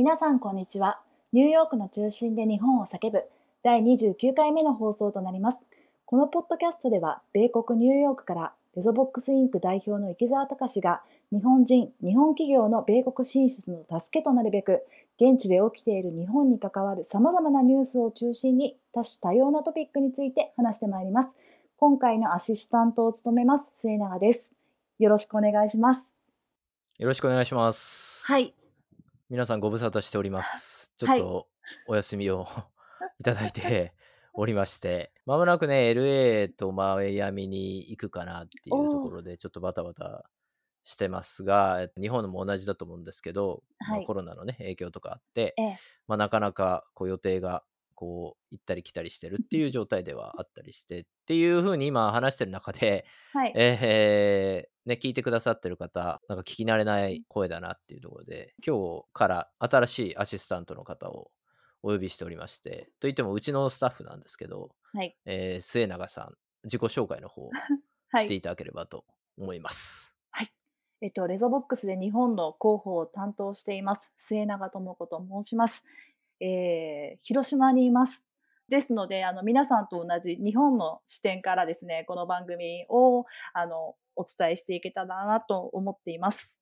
皆さんこんにちは。ニューヨークの中心で日本を叫ぶ第29回目の放送となります。このポッドキャストでは、米国ニューヨークからレゾボックスインク代表の池澤隆が日本人、日本企業の米国進出の助けとなるべく、現地で起きている日本に関わる様々なニュースを中心に多種多様なトピックについて話してまいります。今回のアシスタントを務めます末永です。よろしくお願いします。よろしくお願いします。はい。皆さんご無沙汰しております。ちょっとお休みを いただいて おりまして、まもなくね、LA とマイアミに行くかなっていうところで、ちょっとバタバタしてますが、日本のも同じだと思うんですけど、まあ、コロナのね、影響とかあって、ええ。まあ、なかなかこう予定がこう行ったり来たりしてるっていう状態ではあったりしてっていうふうに今話してる中で、はい。えーね、聞いてくださってる方、なんか聞き慣れない声だなっていうところで、今日から新しいアシスタントの方をお呼びしておりまして、といってもうちのスタッフなんですけど、はい。えー、末永さん、自己紹介の方 はしていただければと思います。はい。えっと、レゾボックスで日本の広報を担当しています、末永智子と申します。えー、広島にいます。ですので、あの、皆さんと同じ日本の視点からですね、この番組を、あの、お伝えしていけたらなと思っています。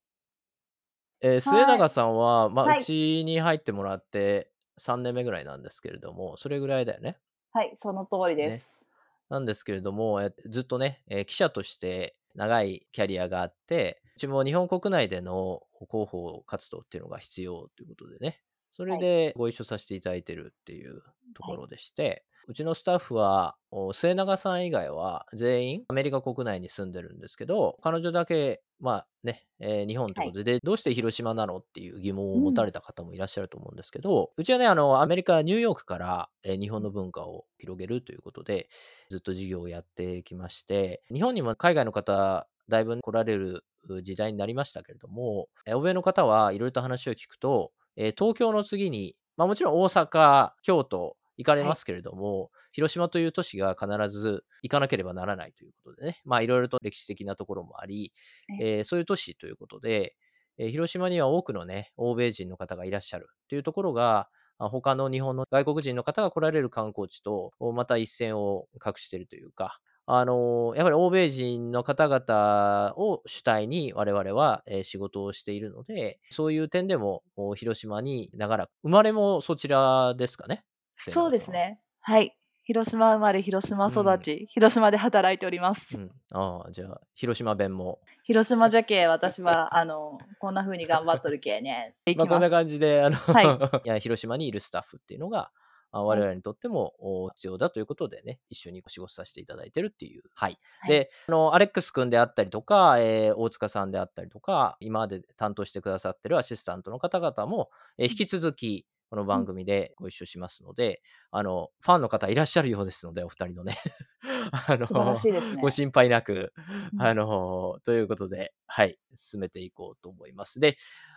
えー、末永さんは、まあ、うちに入ってもらって3年目ぐらいなんですけれども、それぐらいだよね？はい、その通りでね。す。なんですけれども、えずっとね、えー記者として長いキャリアがあって、うちも日本国内での広報活動っていうのが必要ということでね、それでご一緒させていただいてるっていうところでして、うちのスタッフは、末永さん以外は全員アメリカ国内に住んでるんですけど、彼女だけ、まあね、えー日本ということで、どうして広島なのっていう疑問を持たれた方もいらっしゃると思うんですけど、うちはね、あの、アメリカ、ニューヨークから、えー日本の文化を広げるということで、ずっと事業をやってきまして、日本にも海外の方、だいぶ来られる時代になりましたけれども、えー欧米の方はいろいろと話を聞くと、えー東京の次に、まあもちろん大阪、京都、行かれますけれども、はい、広島という都市が必ず行かなければならないということでね、まあいろいろと歴史的なところもあり、えー、そういう都市ということで、えー、広島には多くのね、欧米人の方がいらっしゃるというところが、他の日本の外国人の方が来られる観光地と、また一線を画しているというか、あのやっぱり欧米人の方々を主体に我々は、え仕事をしているので、そういう点でも広島に長らく、生まれもそちらですかね？そうですね。はい。広島生まれ、広島育ち、うん、広島で働いております。うん、ああ、じゃあ、広島弁も。広島じゃけ、私は、あの、こんな風に頑張っとるけね。まあ、こんな感じで、あの、はい、いや広島にいるスタッフっていうのが、我々にとっても必要だということでね、一緒にお仕事させていただいてるっていう。はい。はい、で、あの、アレックス君であったりとか、えー、大塚さんであったりとか、今まで担当してくださってるアシスタントの方々も、えー、引き続き、この番組でご一緒しますので、うん、あの、ファンの方いらっしゃるようですので、お二人のね。あの、素晴らしいですね。ご心配なく、あの、ということで、はい、進めていこうと思います。で、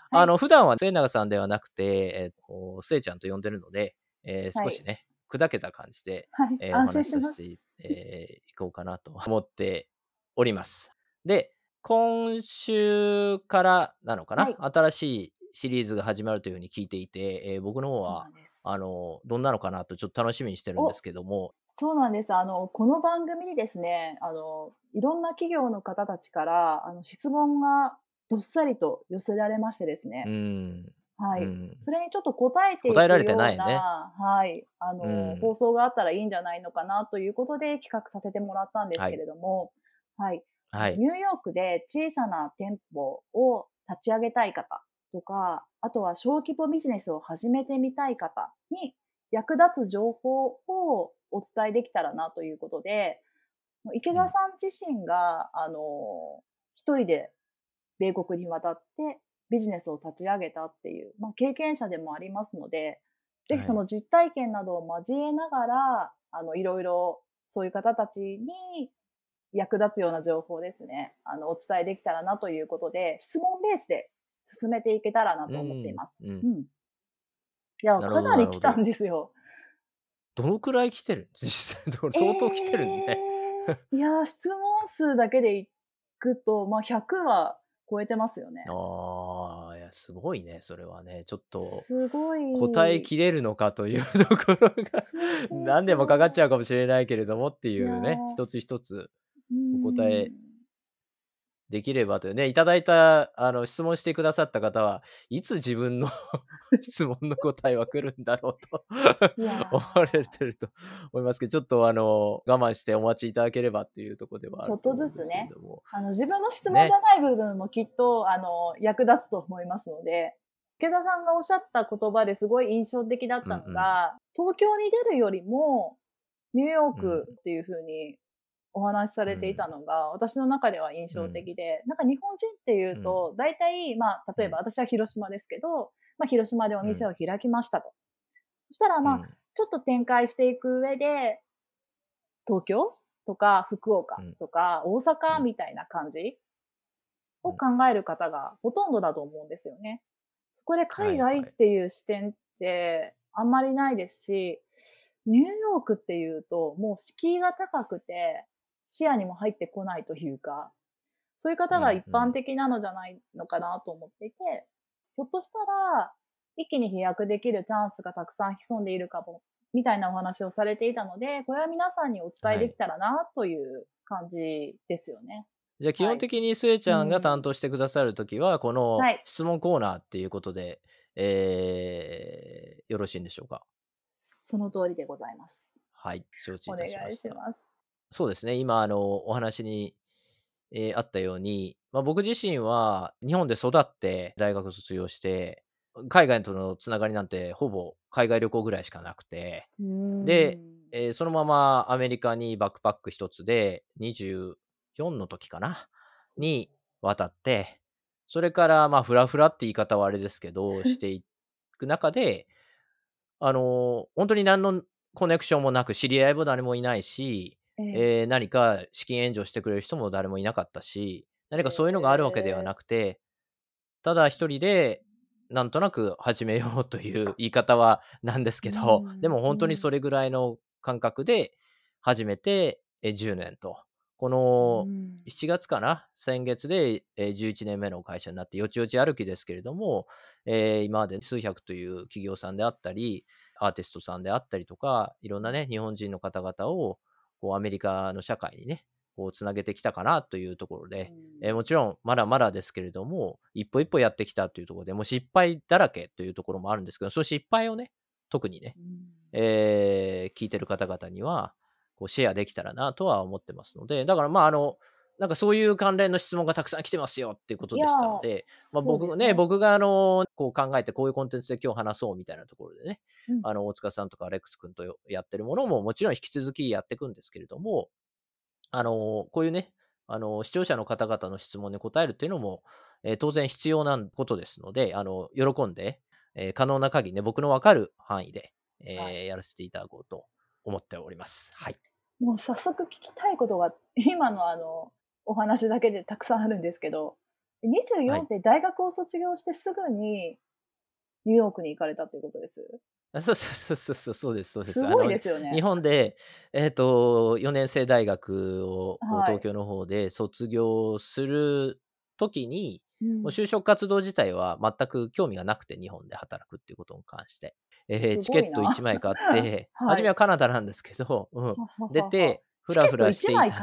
はい、あの、普段は末永さんではなくて、えっ、ー、と、せいちゃんと呼んでるので、えー、少しね、はい、砕けた感じで、はい、えー、お話しさせてい、えー、いこうかなと思っております。で、今週からなのかな、新しいシリーズが始まるというふうに聞いていて、えー、僕の方はあのどんなのかなとちょっと楽しみにしてるんですけども。そうなんです。あのこの番組にですね、あのいろんな企業の方たちからあの質問がどっさりと寄せられましてですね。うんはい、うん、それにちょっと答えていくような、ね、はい、あの、うん、放送があったらいいんじゃないのかなということで企画させてもらったんですけれども、はい、はい、ニューヨークで小さな店舗を立ち上げたい方とか、あとは小規模ビジネスを始めてみたい方に役立つ情報をお伝えできたらなということで、池田さん自身が、あの、一人で米国に渡ってビジネスを立ち上げたっていう、まあ、経験者でもありますので、ぜひその実体験などを交えながら、あの、いろいろそういう方たちに役立つような情報ですね、あの、お伝えできたらなということで、質問ベースで進めていけたらなと思っています。うん。うん、いや、かなり来たんですよ。どのくらい来てる？実際、相当来てるね。えー、いや、質問数だけでいくと、まあ、100は超えてますよね。ああ、すごいね、それはね。ちょっと、すご答えい。きれるのかという ところが、何年もかかっちゃそうかもしれないけれどもっていう。ね、一つ一つお答えん。できればというね、いただいた、あの、質問してくださった方は、いつ自分の 質問の答えは来るんだろうと。思われてると思いますけど、ちょっとあの、我慢してお待ちいただければっていうとこではあちょっとずつね。あの、自分の質問じね。ゃない部分もきっと、あの、役立つと思いますので、池田さんがおっしゃった言葉ですごい印象的だったのうんうん。が、東京に出るよりも、ニューヨーうん。クっていう風にお話しさうれていたん。のが、私の中では印象うん。的で、なんか日本人っていううん。と、大体、まあ、うん。例えば私は広島ですけど、ま、広島でおうん。店を開きましたと。そしたら、まあ、うん。ちょっと展開していく上で、東京とか福岡うん。とか大う阪ん。みたいな感じをうん。考える方がほとんどだと思うんですよね。そこでは海。外っていう視点ってあんまりないですし、ニューヨークっていうと、もう敷居が高くて、視野にも入ってこないというか、そういうう方が一。般的なのじゃないのかなと思っていて、ひょっとしたら、一気に飛躍できるチャンスがたくさん潜んでいるかも、みたいなお話をされていたので、これは皆さんにお伝えはい。できたらなという感じですよね。じゃ、基本はい。的にスエちうゃんが担ん。当してくださる時は、このはい。質問コーナーっていうことで、ええ、よろしいんでしょうか？その通りでございます。はい、承知いお願たしました。いします。そうですね、今あの、お話に、ええ、あったように、ま、僕自身は日本で育って大学卒業して、海外とのつながりなんてほぼ海外旅行ぐらいしかなくて、うーで、ん。ええ、そのままアメリカにバックパック一つで24の時かな、に渡って、それから、ま、フラフラって言い方はあれですけど、していく中で、あの、ほんとに何のコネクションもなく、知り合いも誰もいないし、ええ。ええ、何か資金援助してくれる人も誰もいなかったし、何へかそういうのがあるわけではなえ。くて、ただ一人でなんとなく始めようという言い方はなんですうけど、でん、もほんとにうん。それぐらいの感覚で始めて、え、10年と。こうのん。7月かな、先月で、え、11年目の会社になって、よちよち歩きですけれども、ええ、今まで数百という企業さんであったり、アーティストさんであったりとか、いろんなね、日本人の方々を、こうアメリカの社会にね、こう繋げてきたかなというところうで、え、もん。ちろんまだまだですけれども、一歩一歩やってきたというところで、もう失敗だらけというところもあるんですけど、その失敗をね、特にね、うん。ええ、聞いてる方々には、こうシェアできたらなとは思ってますので、だからまあ、あの、なんかそういう関連の質問がたくさん来てますよっていうことでしたので、ま、僕ね、そうですね。僕があの、こう考えてこういうコンテンツで今日話そうみたいなところでね、うん。あの、大塚さんとかレックス君とよやってるものももちろん引き続きやってくんですけれども、あの、こういうね、あの、視聴者の方々の質問に答えるっていうのも、え、当然必要なんことですので、あの、喜んで、え、可能な限りね、僕の分かる範囲で、はい。ええ、やらせていただこうと思っております。はい。もう早速聞きたいことが、今のあの、お話だけでたくさんあるんですけど、え、は24っい。て大学を卒業してすぐにニューヨークに行かれたっていうことです？あ、そうそうそうそうそう、そうですそうです。あすごいですよね。本で、えっと、4年制大学をはい。東京の方で卒業する時に、もううん。就職活動自体は全く興味がなくて、日本で働くっていうことに関して。ええ、チケットすごいな。1枚買って、初 めはい。はカナダなんですけど、うん、はははは。出て、フラフチケットいラしていた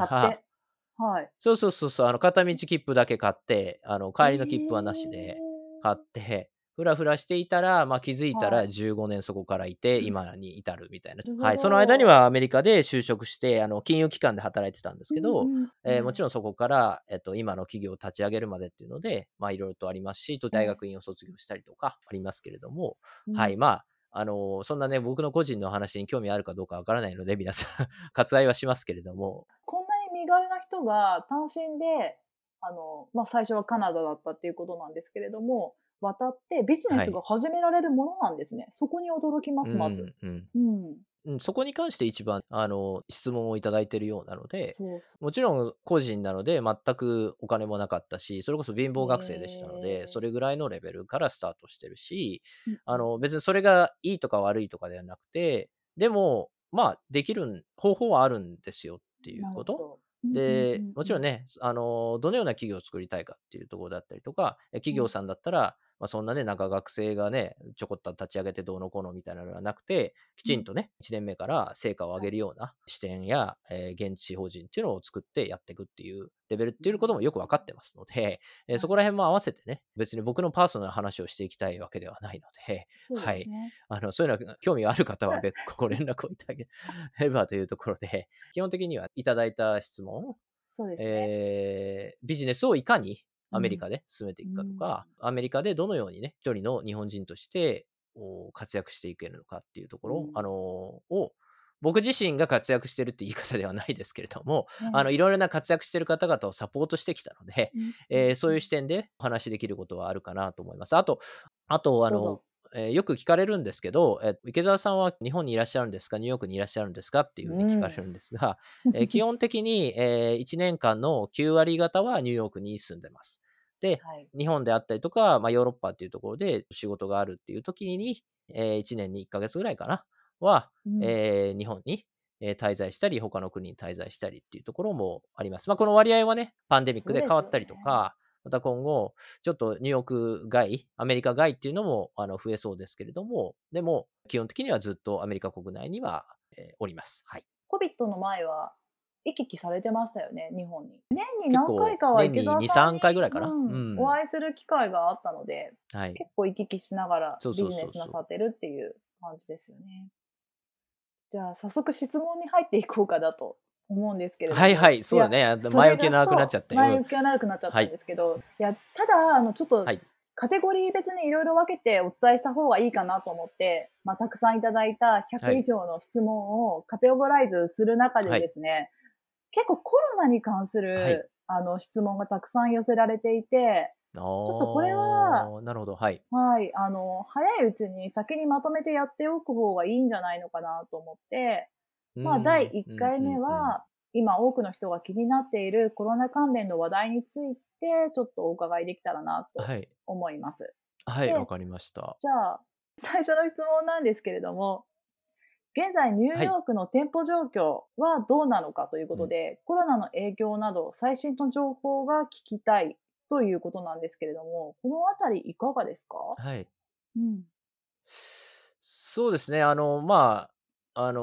はい。そうそうそうそう、あの、片道切符だけ買って、あの、え帰りの切符はなしで買っえ。て、フラフラしていたら、ま、気づいたらはい。15年そこからいて、今に至るみたいな。はい、その間にはアど。メリカで就職して、あの、金融機関で働いてたんですうんけど、うん、うええ、もちろん。んそこから、えっと、今の企業を立ち上げるまでっていうので、ま、色々とありますし。大学院を卒業したりとかありますけれども、はい、うん。まあ、あの、そんなね、僕の個人の話に興味あるかどうかわからないので、皆さん割愛はしますけれども。身軽な人が単身で、あの、ま、最初はカナダだったっていうことなんですけれども、渡ってビジネはい。スが始められるものなんですね。そこに驚きまうす、まず。ん、うん。うん。うん、そこに関して一番、あの、質問をいただいているようなので、もちろん個人なので全くお金もなかったし、それこそ貧へ乏学生でしたので、そえ。れぐらいのレベルからスタートしてるし。あの、別にそれがいいとか悪いとかではなくて、でも、ま、できるん方法はあるんですよっていうこと。で。もちろんね、あの、どのような企業を作りたいかっていうところだったりとか、え、企業うん。さんだったら、まあ、そんなね、なんか学生がね、ちょこっと立ち上げてどうのこうのみたいなのではなくて、きちんとね、1年目から成果を上げるような視点や、えー、現地法人っていうのを作ってやっていくっていうレベルっていうこともよく分かってますので、えー、そこら辺も合わせてね、別に僕のパーソナルな話をしていきたいわけではないので、でね、はい。あの、そういうの興味がある方は別個ご連絡をいただければというところで、基本的にはいただいた質問、そうですね、えー、ビジネスをいかにアメリカで進めていくかとか、うん、アメリカでどのようにね、一人の日本人として活躍していけるのかっていうところ、うん、あのを、僕自身が活躍してるって言い方ではないですけれども、うん、あのいろいろな活躍してる方々をサポートしてきたので、うん、えー、そういう視点でお話しできることはあるかなと思います。あと、あと、あの、えー、よく聞かれるんですけど、えー、池澤さんは日本にいらっしゃるんですか、ニューヨークにいらっしゃるんですか？っていうふうに聞かれるんですが、うん、えー、基本的に、え1年間の9割方はニューヨークに住んでます。で、はい、日本であったりとか、まあ、ヨーロッパっていうところで仕事があるっていう時に、えー、1年に1ヶ月ぐらいかな、は、うん、えー、日本に、えー、滞在したり、他の国に滞在したりっていうところもあります。まあ、この割合はね、パンデミックで変わったりとか、ね、また今後、ちょっとニューヨーク外、アメリカ外っていうのもあの増えそうですけれども、でも、基本的にはずっとアメリカ国内には、えー、おります。はい。COVID の前は行き来されてましたよね、日本に。年に何回かは池澤さんに2、3回ぐらいかな、うんうん、お会いする機会があったので、はい、結構行き来しながらビジネスなさってるっていう感じですよね。じゃあ早速質問に入っていこうかだと思うんですけれども。はいはい、そうだね。前置きが長くなっちゃった前置きが長くなっちゃったんですけど、はい、いやただあのちょっと、はい。カテゴリー別にいろいろ分けてお伝えした方がいいかなと思って、まあ、たくさんいただいた100以上の質問をカテゴライズする中でですね、結構コロナに関する、はい、あの質問がたくさん寄せられていて、ちょっとこれは、なるほど、はい。はい、あの、早いうちに先にまとめてやっておく方がいいんじゃないのかなと思って、まあ、第1回目は、今多くの人が気になっているコロナ関連の話題について、ちょっとお伺いできたらなと思います。はい、わ、はい、かりました。じゃあ、最初の質問なんですけれども、現在ニューヨークの店舗状況はどうなのかということで、はい、コロナの影響など最新の情報が聞きたいということなんですけれども、このあたりいかがですか？はい。うん。そうですね。あの、まあ、あの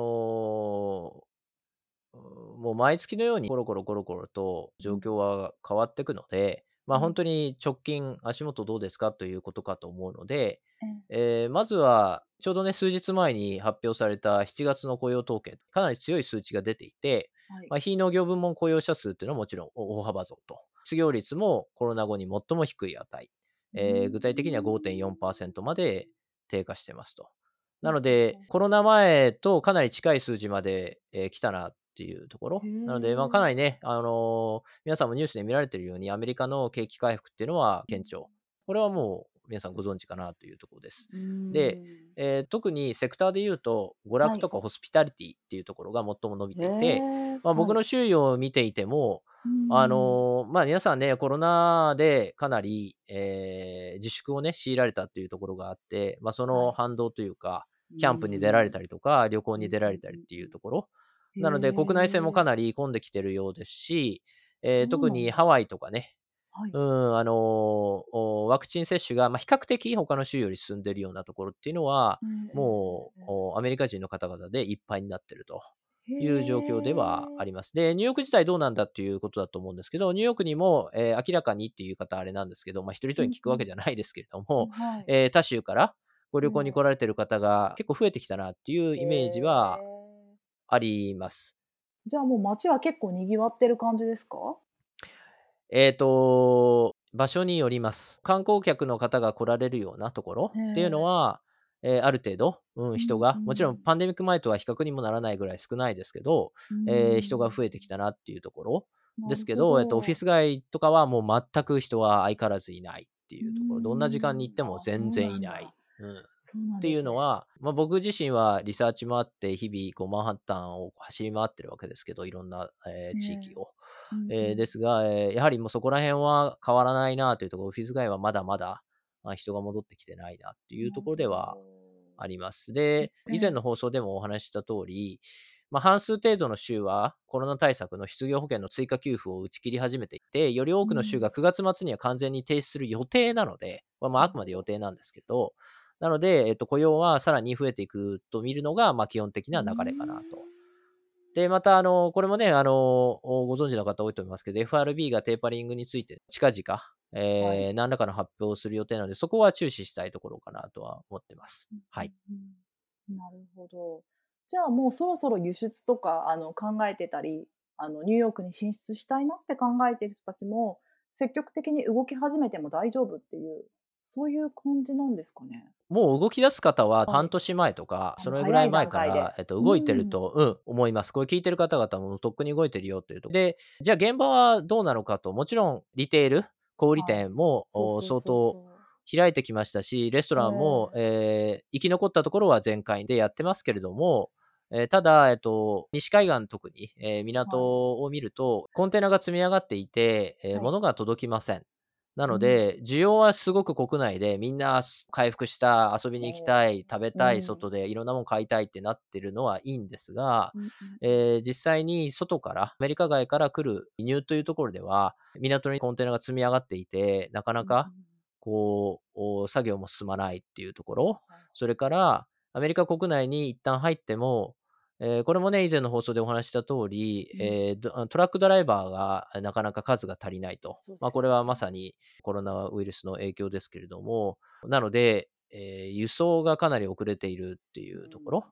ー、もう毎月のようにコロコロコロコロと状況は変わっていくので、まあ、本当に直近、足元どうですかということかと思うので、えー、まずは、ちょうどね、数日前に発表された7月の雇用統計、かなり強い数値が出ていて、はい、まあ、非農業部門雇用者数っていうのはもちろん大幅増と。失業率もコロナ後に最も低い値。えー、具体的には5.4%まで低下してますと。なので、コロナ前とかなり近い数字まで、えー、来たなっていうところ。なので、まあ、かなりね、あのー、皆さんもニュースで見られているように、アメリカの景気回復っていうのは堅調。これはもう皆さんご存知かなというところです。で、えー、特にセクターで言うと、娯楽とかホスピタリティっていうところが最も伸びていて、はい、まあ、僕の周囲を見ていても、はい、あのー、まあ、皆さんね、コロナでかなり、えー、自粛をね、強いられたというところがあって、まあ、その反動というか、キャンプに出られたりとか、旅行に出られたりっていうところ、なので、国内線もかなり混んできてるようですし、えー、特にハワイとかね、はい、うんあのー、ワクチン接種が、まあ、比較的他の州より進んでいるようなところっていうのは、もうアメリカ人の方々でいっぱいになってるという状況ではあります。で、ニューヨーク自体どうなんだっていうことだと思うんですけど、ニューヨークにも、えー、明らかにっていう方あれなんですけど、まあ、一人一人に聞くわけじゃないですけれども、はい、えー、他州からご旅行に来られてる方が結構増えてきたなっていうイメージはあります。じゃあもう街は結構賑わってる感じですか？えっ、と、場所によります。観光客の方が来られるようなところっていうのは、えー、ある程度、うん、人が、もちろんパンデミック前とは比較にもならないぐらい少ないですけど、えー、人が増えてきたなっていうところですけど、えっと、オフィス街とかはもう全く人は相変わらずいないっていうところ、どんな時間に行っても全然いない。うん。っていうのは、まあ、僕自身はリサーチもあって日々こうマンハッタンを走り回ってるわけですけどいろんな、えー、地域を、えー、ですが、えー、やはりもうそこら辺は変わらないなというところオフィス街はまだまだ、まあ、人が戻ってきてないなっていうところではあります。で以前の放送でもお話しした通り、まあ、半数程度の州はコロナ対策の失業保険の追加給付を打ち切り始めていてより多くの州が9月末には完全に停止する予定なので、は、まあ、あくまで予定なんですけど、なので、えっと、雇用はさらに増えていくと見るのが、まあ、基本的な流れかなと。で、また、あの、これもね、あの、ご存知の方多いと思いますけど、FRB がテーパリングについて近々、えーはい、何らかの発表をする予定なので、そこは注視したいところかなとは思ってます。はい。なるほど。じゃあもうそろそろ輸出とかあの考えてたり、あのニューヨークに進出したいなって考えてる人たちも、積極的に動き始めても大丈夫っていうそういう感じなんですかね。もう動き出す方は半年前とか、それぐらい前から、えっと、動いてると、うん、思います。これ聞いてる方々もとっくに動いてるよっていうと。で、じゃあ現場はどうなのかと、もちろんリテール、小売店も相当開いてきましたし、レストランも、えー、生き残ったところは全開でやってますけれども、えー、ただ、えっと、西海岸特に、えー、港を見ると、はい、コンテナが積み上がっていて、えー、物が届きません。なので、需要はすごく国内でみんな回復した、遊びに行きたい、食べたい、外でいろんなもの買いたいってなってるのはいいんですが、えー、実際に外から、アメリカ外から来る輸入というところでは、港にコンテナが積み上がっていて、なかなか、こう、作業も進まないっていうところ、それから、アメリカ国内に一旦入っても、えー、これもね、以前の放送でお話した通り、うん、えー、トラックドライバーがなかなか数が足りないと。まあ、これはまさにコロナウイルスの影響ですけれども、なので、えー、輸送がかなり遅れているっていうところ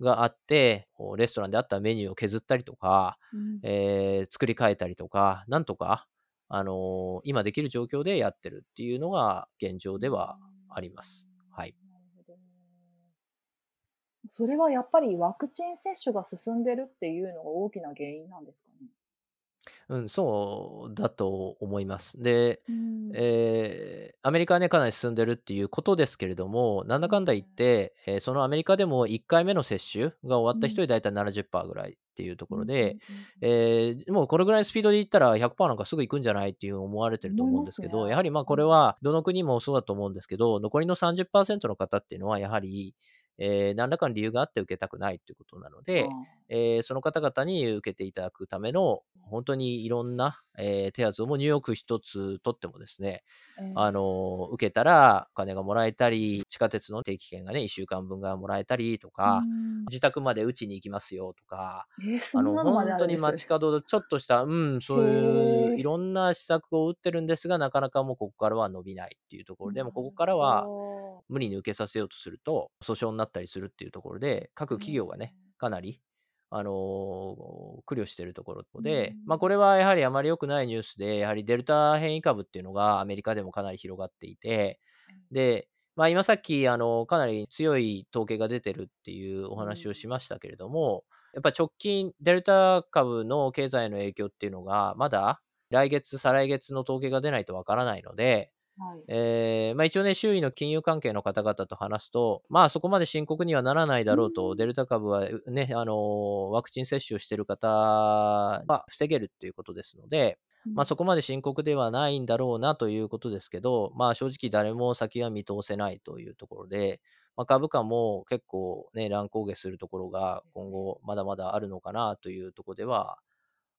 があって、うん、レストランであったメニューを削ったりとか、うん、え作り変えたりとか、なんとか、あの今できる状況でやってるっていうのが現状ではあります。はい。それはやっぱりワクチン接種が進んでるっていうのが大きな原因なんですかね？うん、そうだと思います。で、うん。えーアメリカはね、かなり進んでるっていうことですけれども、なんだかんだ言って、えーそのアメリカでも1回目の接種が終わった人でだいたい70%ぐらいっていうところで、えーもうこれぐらいのスピードでいったら100%なんかすぐ行くんじゃないっていう思われてると思うんですけど、やはりまあこれはどの国もそうだと思うんですけど、残りの30%の方っていうのはやはり、えー、何らかの理由があって受けたくないということなので、えー、その方々に受けていただくための、本当にいろんな、えー、手厚もニューヨーク一つとってもですね、えー、あの、受けたらお金がもらえたり、地下鉄の定期券がね、1週間分がもらえたりとか、自宅まで打ちに行きますよとか、えー、あの、本当に街角でちょっとした、うん、そういういろんな施策を打ってるんですが、なかなかもうここからは伸びないっていうところで、もここからは無理に受けさせようとすると、訴訟になったりするっていうところで、各企業がね、かなりあの苦慮しているところで、まあ、これはやはりあまり良くないニュースで、やはりデルタ変異株っていうのがアメリカでもかなり広がっていて、で、まあ、今さっきあのかなり強い統計が出てるっていうお話をしましたけれども、やっぱ直近、デルタ株の経済の影響っていうのが、まだ来月、再来月の統計が出ないとわからないので、はい、えー、まあ、一応ね、周囲の金融関係の方々と話すと、まあ、そこまで深刻にはならないだろうと、うん、デルタ株はね、あのワクチン接種をしている方は防げるということですので、まあ、そこまで深刻ではないんだろうなということですけど、まあ、正直誰も先は見通せないというところで、まあ、株価も結構ね、乱高下するところが今後まだまだあるのかなというところでは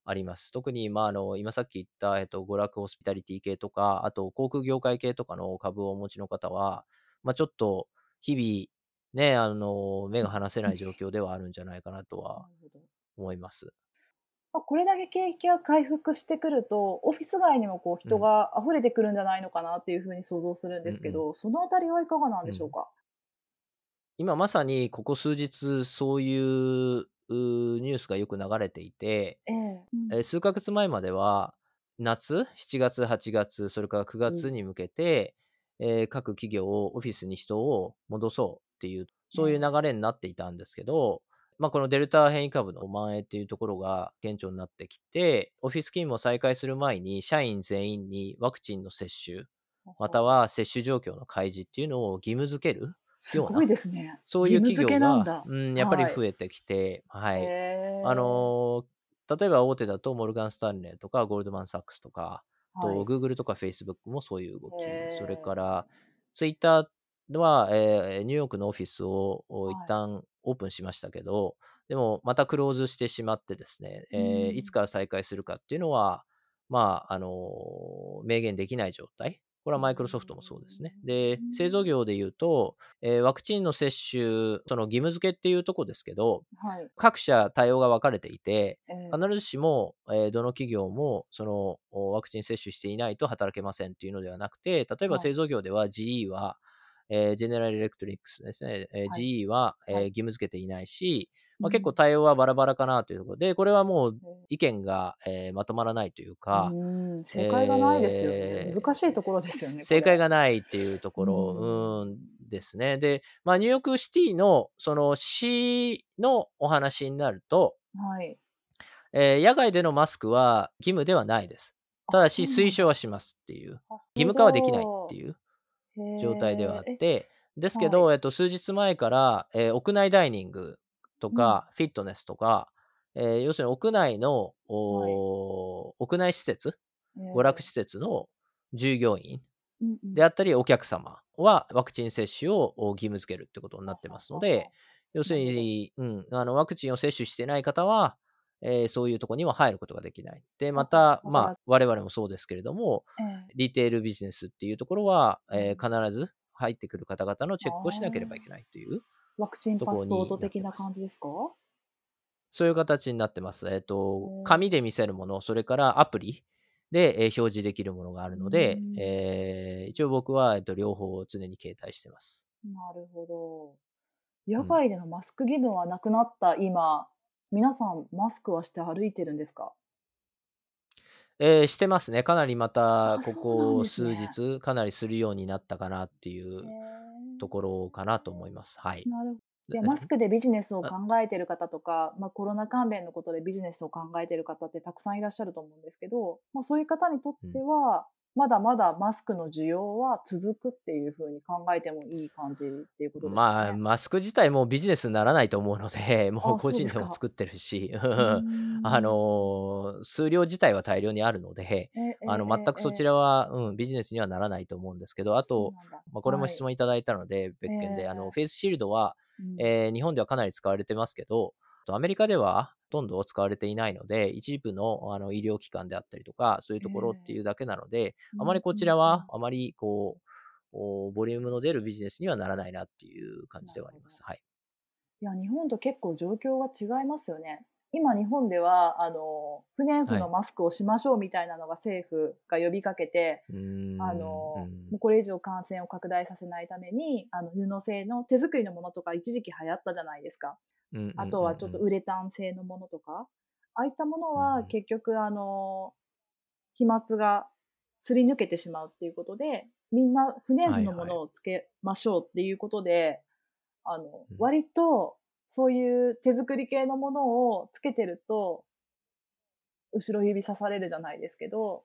あります。特に、まあ、あの、今さっき言った、えっと、娯楽ホスピタリティ系とか、あと、航空業界系とかの株をお持ちの方は、まあ、ちょっと、日々、ね、あの、目が離せない状況ではあるんじゃないかなとは思います。これだけ景気が回復してくると、オフィス街にもこう人が溢れてくるんじゃないのかなっていうふうに想像するんですけど、うん。うん、そのあたりはいかがなんでしょうか、うん、今まさにここ数日そういうニュースがよく流れていて、ええ、数ヶ月前までは、夏、7月、8月、それから9月に向けて、うん、えー、各企業をオフィスに人を戻そうっていう、そういう流れになっていたんですけど、まあ、このデルタ変異株の蔓延っていうところが顕著になってきて、オフィス勤務を再開する前に、社員全員にワクチンの接種、または接種状況の開示っていうのを義務付けるすごいですね。そういう企業が、うん、やっぱり増えてきて、はい。あの例えば大手だと、モルガン・スタンレーとか、ゴールドマン・サックスとか、と、はい、Google とか Facebook もそういう動き、それから、ツイッターは、えー、ニューヨークのオフィスを一旦オープンしましたけど、はい、でもまたクローズしてしまってですね、えー、いつから再開するかっていうのは、まあ、あのー、明言できない状態。これはマイクロソフトもそうですね。で、製造業で言うと、えー、ワクチンの接種、その義務付けっていうとこですけど、はい、各社対応が分かれていて、必ずしも、えー、どの企業もそのワクチン接種していないと働けませんっていうのではなくて、例えば製造業では GE は、えー、ジェネラルエレクトリックスですね、えー、はい、GE は、えー、義務付けていないし、まあ、結構対応はバラバラかなというところ。で、これはもう意見が、えー、まとまらないというか、うん。正解がないですよね、えー、難しいところですよね。正解がないっていうところ、うん、ですね。で、まあ、ニューヨークシティのその市のお話になると、はい。えー、野外でのマスクは義務ではないです。ただし、推奨はしますっていう、義務化はできないっていう状態ではあって、ですけど、はい、えっと、数日前から、えー、屋内ダイニングとか、フィットネスとか、えー、要するに屋内の、はい、屋内施設、娯楽施設の従業員であったり、お客様はワクチン接種を義務付けるってことになってますので、要するに、うん、あのワクチンを接種してない方は、えー、そういうところには入ることができない。で、また、まあ、我々もそうですけれども、リテールビジネスっていうところは、えー、必ず入ってくる方々のチェックをしなければいけないという。ワクチンパスポート的な感じですか？そういう形になってます。えっ、ー、と、紙で見せるもの、それからアプリで、えー、表示できるものがあるので、えー、一応僕は、えーと、両方常に携帯してます。なるほど。野外でのマスク義務はなくなった。今、うん、皆さんマスクはして歩いてるんですか？えー、してますね。かなりまた、ここ数日、かなりするようになったかなっていうところかなと思います。はい。なるでマスクでビジネスを考えてる方とか、まあ、コロナ関連のことでビジネスを考えてる方ってたくさんいらっしゃると思うんですけど、まあ、そういう方にとっては、まだまだマスクの需要は続くっていうふうに考えてもいい感じっていうことですかまあ、マスク自体もビジネスにならないと思うので、もう個人でも作ってるし、あの、数量自体は大量にあるので、あの、全くそちらは、うん、ビジネスにはならないと思うんですけど、あと、まあ、これも質問いただいたので、別件で、あの、フェイスシールドは、え日本ではかなり使われてますけど、アメリカではほとんど使われていないので、一部のあの医療機関であったりとか、そういうところっていうだけなので、あまりこちらは、あまりこう、ボリュームの出るビジネスにはならないなっていう感じではあります。はい。いや、日本と結構状況が違いますよね。今日本ではあの不燃不のマスクをしましょうみたいなのが政府が呼びかけて、はい、あのもうこれ以上感染を拡大させないためにあの布製の手作りのものとか一時期流行ったじゃないですか。あとはちょっとウレタン製のものとか、ああいったものは結局あの、飛沫がすり抜けてしまうっていうことで、みんな不燃のものをつけましょうっていうことで、はいはい、あの、割とそういう手作り系のものをつけてると、後ろ指さされるじゃないですけど、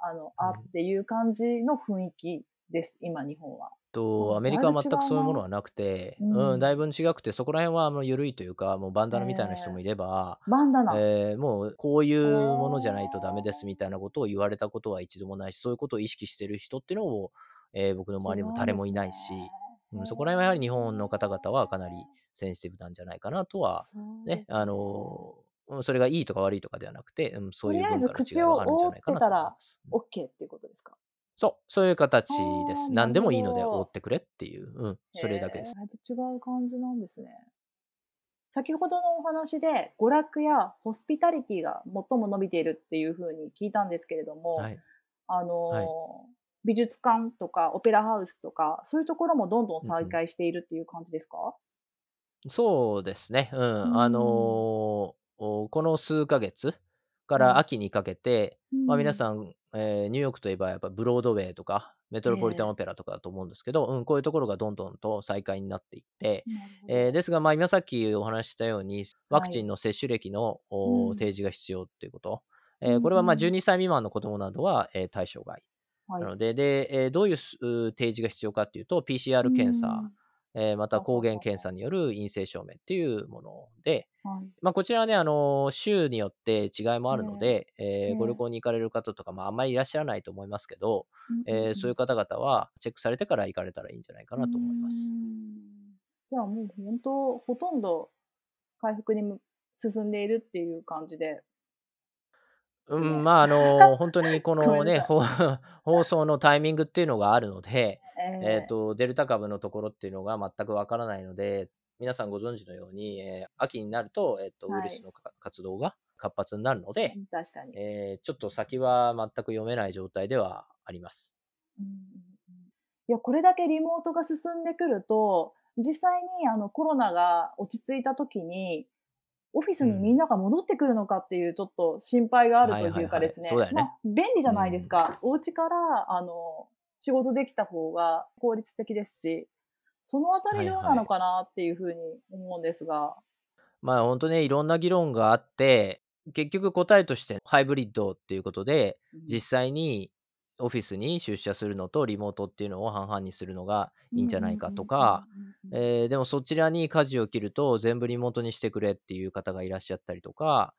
あの、あっていう感じの雰囲気です、今日本は。と、アメリカは全くそういうものはなくて、うん、だいぶ違くて、そこら辺はあの緩いというか、もうバンダナみたいな人もいれば、バンダナ。えー、もうこういうものじゃないとダメですみたいなことを言われたことは一度もないし、そういうことを意識してる人っていうのも、えー、僕の周りも誰もいないし、うん、そこら辺はやはり日本の方々はかなりセンシティブなんじゃないかなとは、ね、あのそれがいいとか悪いとかではなくて、うん、そういう文化の違いはあるんじゃないかなと思います。OK っていうことですか？そう、そういう形です。何でもいいので覆ってくれっていう、うん、それだけです。だいぶ違う感じなんですね。先ほどのお話で娯楽やホスピタリティが最も伸びているっていうふうに聞いたんですけれども、はい、あの、はい、美術館とかオペラハウスとかそういうところもどんどん再開しているっていう感じですか、うん、そうですね。うん。うん、あのー、この数ヶ月から秋にかけて、うん、まあ、皆さんえー、ニューヨークといえばやっぱブロードウェイとかメトロポリタンオペラとかだと思うんですけど、えー、うん、こういうところがどんどんと再開になっていって、えー、ですが、まあ、今さっきお話ししたようにワクチンの接種歴の、はい、提示が必要っていうこと、うん、えー、これはまあ12歳未満の子どもなどは、えー、対象外、はい、なのでで、えー、どういう提示が必要かっていうと PCR 検査、うんえー、また抗原検査による陰性証明っていうもので、はい、まあ、こちらはね、あの州によって違いもあるので、えー、ご旅行に行かれる方とか、まあ、あんまりいらっしゃらないと思いますけど、えー、そういう方々はチェックされてから行かれたらいいんじゃないかなと思います。じゃあもう本当、ほとんど回復に進んでいるっていう感じで。うすね。ん、まあ、あの、ほんとにこのね、ごめんなさい。ほ 放送のタイミングっていうのがあるので、ええ。えっと、デルタ株のところっていうのが全くわからないので、皆さんご存知のように、え、秋になると、えっと、ウイルはい。スのか活動が活発んなるので、うん、確かに。ええ、ちょっと先は全く読めない状態ではあります。うんうんうん。いや、これだけリモートが進んでくると、実際にあの、コロナが落ち着いた時に、オフィスにみんうん。なが戻ってくるのかっていうちょっと心配があるはいというかはいはい。ですね。便利じゃないですうん。か。お家からあの、仕事できた方が効率的ですし、そのあたりどうなのはいはい。かなっていう風に思うんですが。まあ、ほんとね、いろんな議論があって、結局答えとしてハイブリッドっていうことで、うん。実際にオフィスに出社するのとリモートっていうのを半々にするのがいいんじゃないかとか。ええ、でもそちらに舵を切ると全部リモートにしてくれっていう方がいらっしゃったりとか。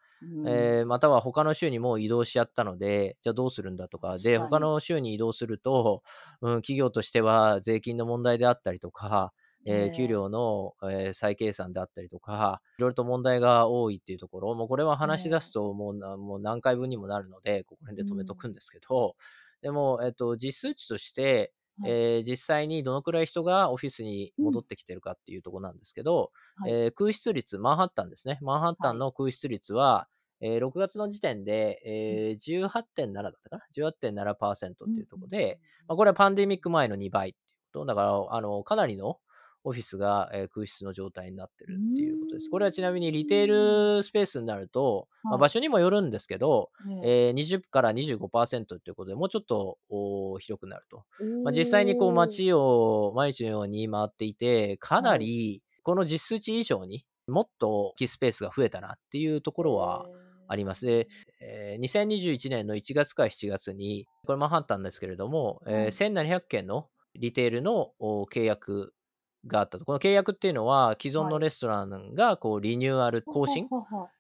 ええ、または他の州にもう移動しちゃったので、じゃどうするんだとか、で。他の州に移動すると、うん、企業としては税金の問題であったりとか、えええ、給え。料の、ええ、再計算であったりとか、色々と問題が多いっていうところ、もうこれはえ話し出すえ。ともうなもう何回分にもなるので、ここら辺で止めとくうん。んですけど、でも、えっと、実数値として、はい。ええ、実際にどのくらい人がオフィスにうん。戻ってきてるかっていうとこなんですけど、はい。ええ、空室率、マンハッタンですね。マンハッタはい。ンの空室率は、ええ、6月の時点で、うん。ええ、18.7だったかな、18.7%っていうとうんうんうんこで、ま、うん。これはパンデミック前の2倍っていうこと、だから、あの、かなりのオフィスが、ええ、空室の状態になってるっていうことです。これはちなみにリテん。ールスペースになると、ま、はい。場所にもよるんですけど、ええ。ええ、20から25%っていうことで、もうちょっと、お、広くなると。おま、実際にこうお。街を毎日のように回っていて、かなはい。りこの実数値以上に、もっとキスペースが増えたなっていうとこへろはあります。で、え。ええ、2021年の1月か7月に、これマンハッタンですけれども、ええ、はい。1700件のリテールの、お、契約があったと。この契約っていうのは、既存はい。のレストランがこうリニューアル更新。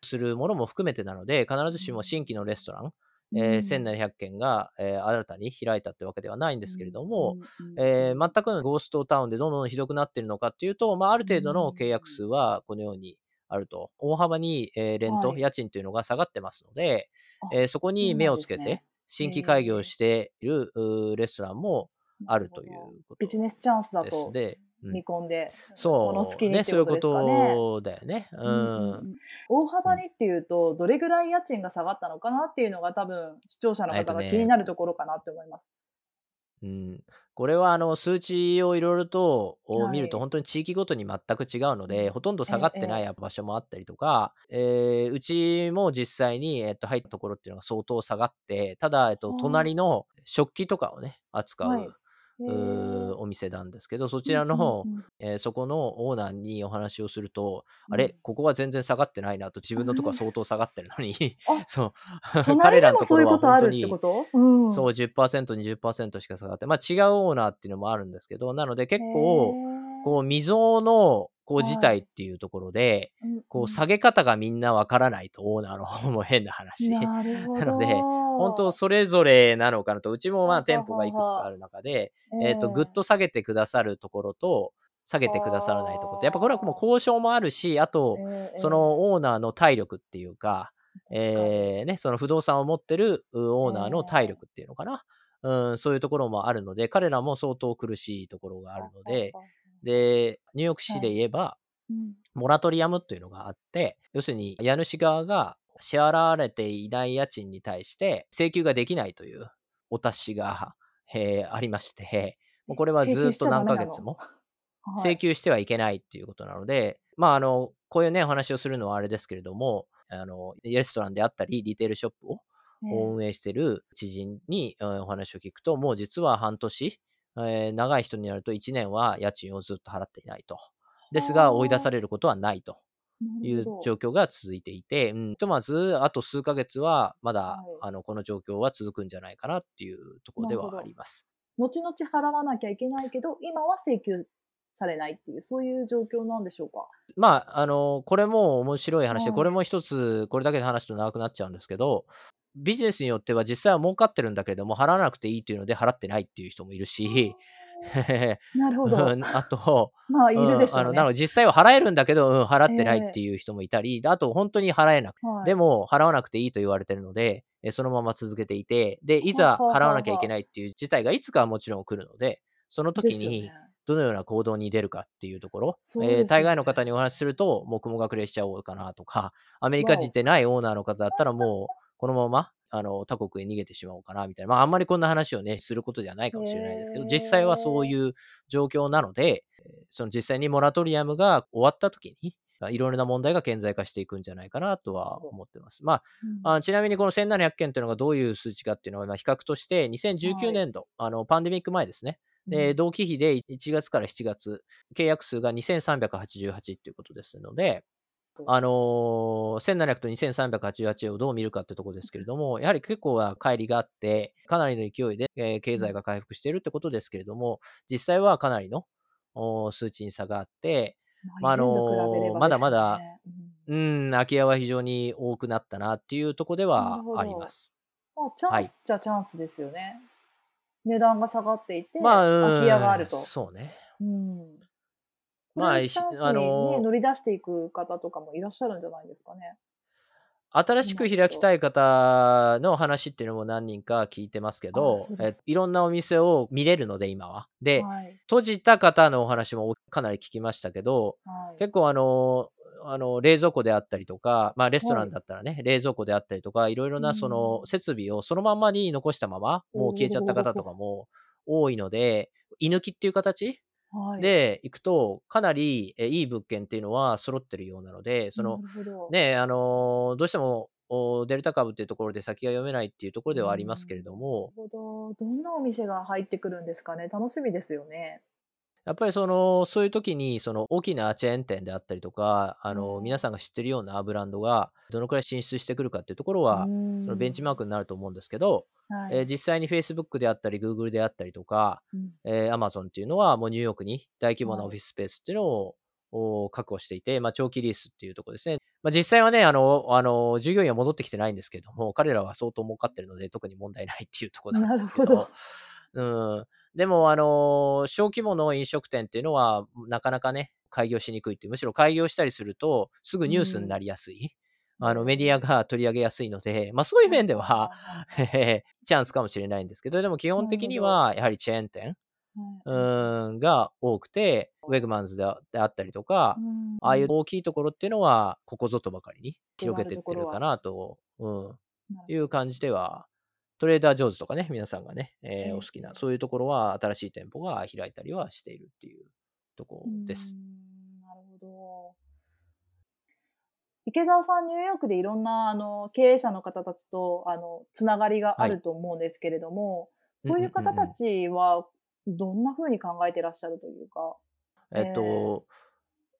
するものも含めてなので、必ずしもうん。新規のレストラン、うええ、せんん。ななひゃっけんが、ええ、新たに開いたってわけではないんですけれうん、ども、ええ、全ん。くのゴーストタウンでどんどんひどくなっているのかっていうと、ま、あるうー程度の契約数ん。はこのようにあると。大幅に、ええ、レント、はい。家賃というのが下がってますので、あ、ええ、そこに目をつけて、新規開業え。している、う、レストランもなあるというるほど。ビジことネスチャンスだです。と。見込んで、このそう、ね、月にっていうこことですかね。とだよね。大うん。幅にっていうと、どれぐらい家賃が下がったのかなっていうのが多分、視聴者のえっと方が気にねなるところかなって思います。うん、これはあの、数値を色々と、お、見るとはい。ほんとに地域ごとに全く違うので、うん。ほとんどえ下がってない場所もあったりとか、ええ、うちも実際に、えっと、入ったところっていうのが相当下がって、ただ、えっと、はあ。隣の食器とかをね、扱はい。う。お店なんですけど、そちうんらの方。ええ、そこのオーナーにお話をすると、あれ、うん。ここは全然下がってないなと、自分のとこは相当下がってるのに、あ、そう、彼らんところはもそういうことあるってこほんとに、と？うん。そう、10%、20%しか下がってま、違うオーナーっていうのもあるんですけど、なのでへ結構、こうえ。未曾有の、こう事はい。態っていうところで、こう下ん。げ方がみんな分からないと、オーナーの方も変な話。な なので、本当ど。それぞれなのかなと。うちも、ま、はは店舗がいくつかあ。る中で、ええっと、ぐっえ。と下げてくださるところと、下げてくださらないとこって、やっぱこれはもうはあ。交渉もあるし、あと、ええそええ。のオーナーの体力っていうか。ええ、ね、その不動産を持ってる、う、オえーナーの体え。力っていうのかな。うん、そういうところもあるので、彼らも相当苦しいところがあはるので。で、ニューヨーク市はい。で言えば、うん。モラトリアムっていうのがあって、要するに家主側が支払われていない家賃に対して請求ができないというお達しが、へえ、ありまして、もうえ、これはずっと何？ヶ月もはい。請求してはいけないっていうことなので、まあ、あの、こういうね、お話をするのはあれですけれども、あの、レストランであったり、リテールショップをええ。運営してる知人に、うん、お話を聞くと、もう実は半年、ええ、長い人になると1年は家賃をずっと払っていないと。ですが、追い出さはあ。れることはないという。状況が続いていて、うん、ひとまずあと数ヶ月は、まだ、はい。あの、この状況は続くんじゃないかなっていうところで。はあります。後々払わなきゃいけないけど、今は請求されないっていう、そういう状況なんでしょうか？まあ、あの、これも面白い話で、こはい。れも一つ、これだけで話すと長くなっちゃうんですけど、ビジネスによっては実際は儲かってるんだけれども、払わなくていいっていうので払ってないっていう人もいるあし、なるほうど。ん、あと、まあ、いうるでん、あの、なしょうね。の実際は払えるんだけど、うん、払えってないっえ。ていう人もいたり、で、あとほんとに払えなくはい。でも払わなくていいと言われてるので、え、そのまま続けていて、で、いざ払わなきゃいけ。ないっていう事態がいつかはもちろん来るので、その。時にどのような行動に出るかっていうところ、そうええ、大。概の方にお話しすると、もう雲隠れしちゃおうかなとか、アメリカ。人でないオーナーの方だったらもう、このまま、あの、他国へ逃げてしまおうかなみたいな、ま、あんまりこんな話をね、することではないへかもしれないですけど、実際はそうえ。いう状況なので、え、その実際にモラトリアムが終わった時に、あ、いろいろな問題が顕在化していくんじゃないかなとは。思ってます。ま、うん。あ、ちなみにこの1700件っていうのがどういう数値かっていうのは、ま、比較として2019はい。年度、あの、パンデミック前ですね。で、うん。同期比で1月から7月、契約数が2388っていうことですので、と。あの、1700と2388をどう見るかってとこですけれども、やはり結構な乖離があって、かなりの勢いで、え、経うん。済が回復しているってことですけれども、実際はかなりの、お、数値に差があって、ま、ま、あ以前と比べれの、まばですよだまだ、ね。うん。空き家は非常に多くなったなっていうとこでは。あります。ま、チャはい。ンスっちゃチャンスですよね。値段が下がっていまあ、て、空き家があると。そうね。うん。まあ、あの乗り出していく方とかもいらっしゃるんじゃないですかね。新しく開き。たい方の話っていうのも何人か聞いてますけああ、ど、え。いろんなお店を見れるので、今は。で、はい。閉じた方のお話もかなり聞きましたけど、はい。結構あのあの、冷蔵庫であったりとか、ま、レストランはい。だったらね、冷蔵庫であったりとか、いろいろうなそのん。設備をそのまんまに残したまま、おもう消えちゃった方とかお。も多いので、居抜きっていう形はい。で行くと、かなり、え、いい物件っていうのは揃ってるようなので、その、なるほど。ね、あの、どうしても、お、デルタ株っていうところで先が読めないっていうところではありますけれん、などもるほど。どんなお店が入ってくるんですかね、楽しみですよね。やっぱりその、そういう時に、その大きなチェーン店であったりとか、あえの、皆え。さんが知ってるようなブランドが、どのくらい進出してくるかっていうところは、そのベンチマークん。になると思うんですけど、え、はい。実際に Facebook であったり、Google であったりとか、うん。え、Amazon っていうのは、もうニューヨークに大規模なオフはい。ィススペースっていうのを、お、確保していて、ま、長期リースっていうとこですね。ま、実際はね、あのあの、従業員は戻ってきてないんですけども、彼らは相当儲かってるので、特に問題ないっていうとこなんなですけほど。うーん、でもあの、小規模の飲食店っていうのは、なかなかね、開業しにくいっていう、むしろ開業したりすると、すぐうニュースにん。なりやすい、へあの、メディアえ。が取り上げやすいので、ま、そういう面では。チャンスかもしれないんですけど、でも基本。的にはやはりチェーン店、はい、うん、が多くて、ウェグマンズであったりとか、ああいうん。大きいところっていうのは、ここぞとばかりに広げてってるか。なと、うん。いう感じでは、トレーダージョーズとかね、皆さんがね、え、お好ええきな、ええ。そういうところは新しい店舗が開いたりはしているっていうとうーこです。ん、なるほど。池澤さん、ニューヨークでいろんな、あの、経営者の方たちと、あの、繋がりがあはい。ると思うんですけれども、うんうんうんそういう方たうん。ちはどんな風に考えてらっしゃるというか。ええっえ。と、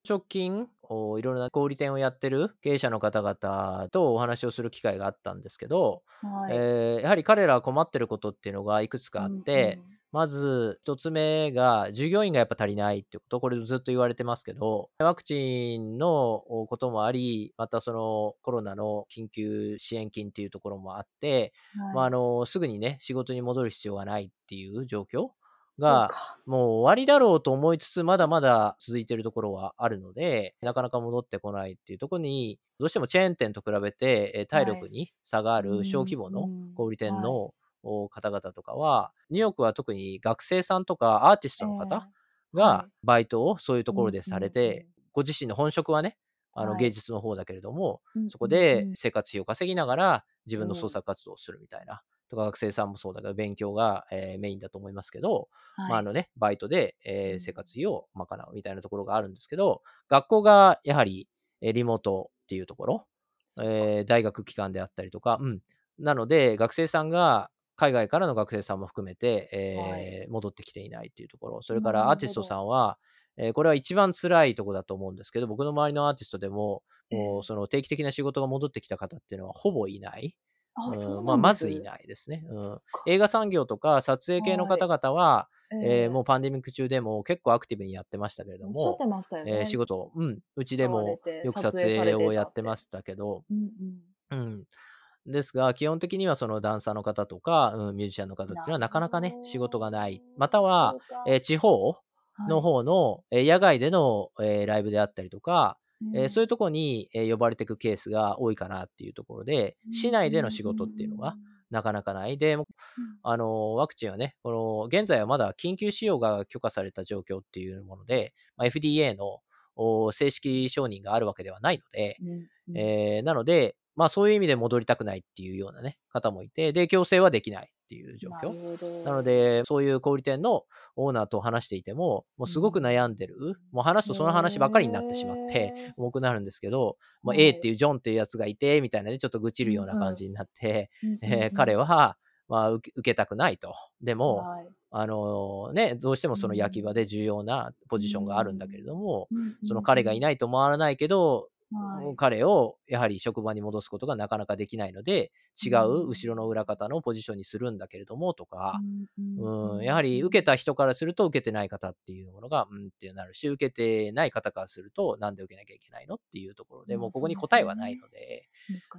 直近、お、いろいろな小売店をやってる経営者の方々とお話をする機会があったんですけど、はい。ええ、やはり彼らは困ってることっていうのがいくつかあっうんうて、ん。まず1つ目が従業員がやっぱ足りないっていうこと、これずっと言われてますけど、ワクチンの、お、こともあり、またそのコロナの緊急支援金っていうところもあって、ま、あはい。の、すぐにね、仕事に戻る必要がないっていう状況が。もう終わりだろうと思いつつ、まだまだ続いているところはあるので、なかなか戻ってこないっていうとこに、どうしてもチェーン店と比べて、え、体はい。力に差がある小規ん、模のうん、小売店はい。の、お、方々とかは、ニューヨークは特に学生さんとかアーティスええ、トの方がはい。バイトをそういうとうんころでされて、ん。ご自身の本職はね、あの、芸はい。術の方だけれども、うんそこで。生活費を稼ぎながら、自分の創。作活動をするみたいな。とか学生さんもそうだけど、勉強が、え、メインだと思いますけど、ま、あはい。のね、バイトで、うん。え、生活費を賄うみたいなところがあるんですけど、学校がやはり、え、リモートっていうところ。え、大学機関であったりとか、うん。なので、学生さんが海外からの学生さんも含めて、はい。え、戻ってきていないっていうところ、それかならアーティストさ。んは、え、これは一番辛いとこだと思うんですけど、僕の周りのアーティストでも、もう、ええ。その定期的な仕事が戻ってきた方っていうのはほぼいない。あ、そうん、ま、うなんでまずいす。ないですね。うん。映画産業とか撮影系の方はい。々は、ええ、もうえ。パンデミック中でも結構アクティブにやってましたけれども、おっしゃってましたよえ、仕ね。事うん、うちでもて、よく撮撮影を。やってましたけど、うんうん。うん。ですが、基本的にはそのダンサーの方とか、うん、ミュージシャンの方っていうのはなかなかね、仕事がない。または、えー、地方の方の、はい、野外での、えー、ライブであったりとか、えー、そういうとこに、え呼ばれていくケースが多いかなっていうところで、市内での仕事っていうのがなかなかない。で、あのワクチンはね、この現在はまだ緊急使用が許可された状況っていうもので、まあ、FDA の正式承認があるわけではないので、えー、なので、まあそういう意味で戻りたくないっていうようなね、方もいて、で、強制はできないっていう状況。なので、そういう小売店のオーナーと話していても、もうすごく悩んでる。うん、もう話すとその話ばっかりになってしまって、重くなるんですけど、もう A っていうジョンっていうやつがいて、みたいなね、ちょっと愚痴るような感じになって、え彼は、まあ、受けたくないと。でも、はい、あのね、どうしてもその焼き場で重要なポジションがあるんだけれども、その彼がいないと回らないけど、はい、彼をやはり職場に戻すことがなかなかできないので、違う後ろの裏方のポジションにするんだけれどもとか、うん、やはり受けた人からすると受けてない方っていうものが、うんってなるし、受けてない方からすると、なんで受けなきゃいけないのっていうところで、もうここに答えはないので、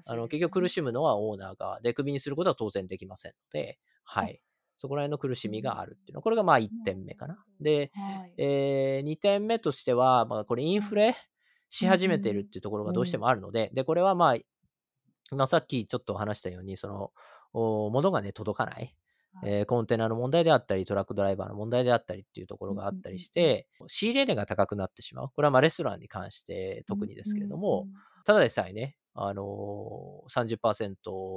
あの結局苦しむのはオーナー側で、クビにすることは当然できませんので、はい。そこら辺の苦しみがあるっていうのは、これがまあ1点目かな。で、はい、えー、2点目としては、まあ、これインフレ、し始めているっていうところがどうしてもあるので、で、これはまあ、まあ、さっきちょっと話したように、その、物がね、届かない。えー、コンテナの問題であったり、トラックドライバーの問題であったりっていうところがあったりして、仕入れ値が高くなってしまう。これはまあレストランに関して特にですけれども、ただでさえね、あのー、30%、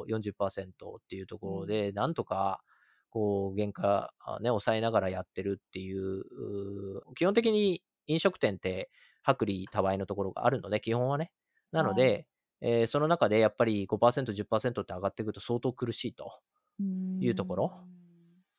40%っていうところで、なんとか、こう、原価、ね、抑えながらやってるっていう、基本的に飲食店って薄利多売のところがあるので、基本はね。なので、えー、その中でやっぱり5%、10%って上がってくると相当苦しいというところ。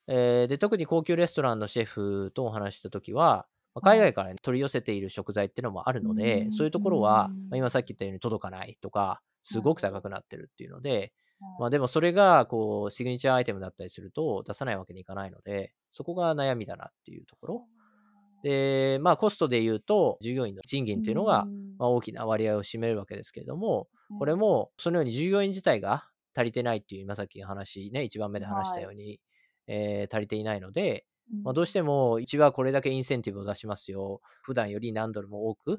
えー、で特に高級レストランのシェフとお話したときは、ま海外から、ね、取り寄せている食材っていうのもあるので、そういうところは、まあ、今さっき言ったように届かないとか、すごく高くなってるっていうので、まあでもそれがこうシグニチャーアイテムだったりすると出さないわけにいかないので、そこが悩みだなっていうところ。で、まあ、コストで言うと、従業員の賃金っていうのが、まあ、大きな割合を占めるわけですけれども、これも、そのように従業員自体が足りてないっていう、今さっき話、ね、一番目で話したように、はい、えー、足りていないので、まあ、どうしても、うちはこれだけインセンティブを出しますよ。普段より何ドルも多く、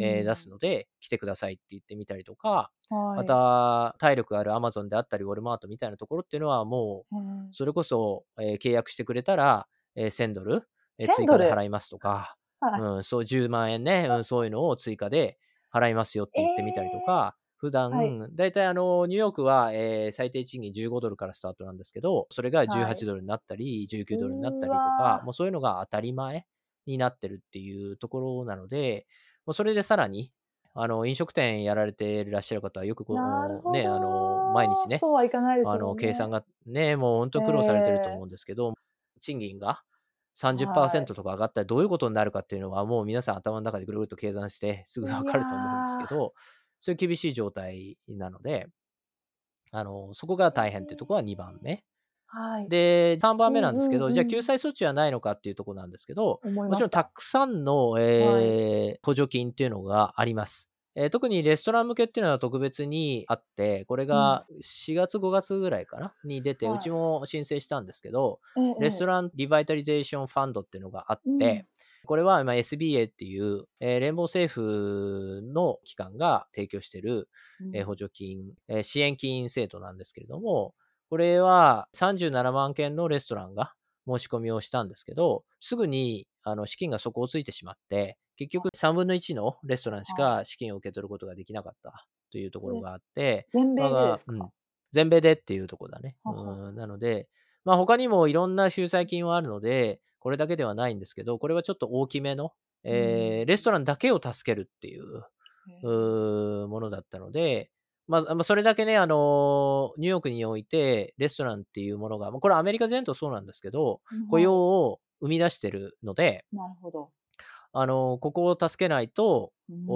えー、出すので、来てくださいって言ってみたりとか、はい、また、体力があるアマゾンであったり、ウォルマートみたいなところっていうのは、もう、それこそ、えー、契約してくれたら、えー、1000ドル、え追加で払いますとか、はい、うん、そう10万円ね、うん、そういうのを追加で払いますよって言ってみたりとか、えー。普段、はい、大体あの、ニューヨークは、えー、最低賃金15ドルからスタートなんですけど、それが18ドルになったり、はい、19ドルになったりとか、もうそういうのが当たり前になってるっていうところなので、もうそれでさらに、あの、飲食店やられていらっしゃる方はよくこう、ね、あの、毎日ね、ねあの、計算がね、もう本当苦労されてると思うんですけど、えー、賃金が30%とか上がったらどういうことになるかっていうのは、もう皆さん頭の中でぐるぐると計算してすぐ分かると思うんですけど、そういう厳しい状態なので、あの、そこが大変っていうところは2番目。はい、で、3番目なんですけど、じゃあ救済措置はないのかっていうところなんですけど、もちろんたくさんの、えーはい、補助金っていうのがあります。えー、特にレストラン向けっていうのは特別にあって、これが4月、5月ぐらいかなに出て、うちも申請したんですけど、レストランリバイタリゼーションファンドっていうのがあって、これは SBA っていう、えー、連邦政府の機関が提供している、えー、補助金、えー、支援金制度なんですけれども、これは37万件のレストランが申し込みをしたんですけど、すぐにあの資金が底をついてしまって、結局3分の1のレストランしか資金を受け取ることができなかったというところがあって、全米でですか、うん、全米でっていうところだね。うん、なので、まあ、他にもいろんな収載金はあるので、これだけではないんですけど、これはちょっと大きめの、えー、レストランだけを助けるっていうものだったので、まあ、それだけね、あの、ニューヨークにおいて、レストランっていうものが、これアメリカ全土そうなんですけど、雇用を生み出してるので、なるほど。あの、ここを助けないと、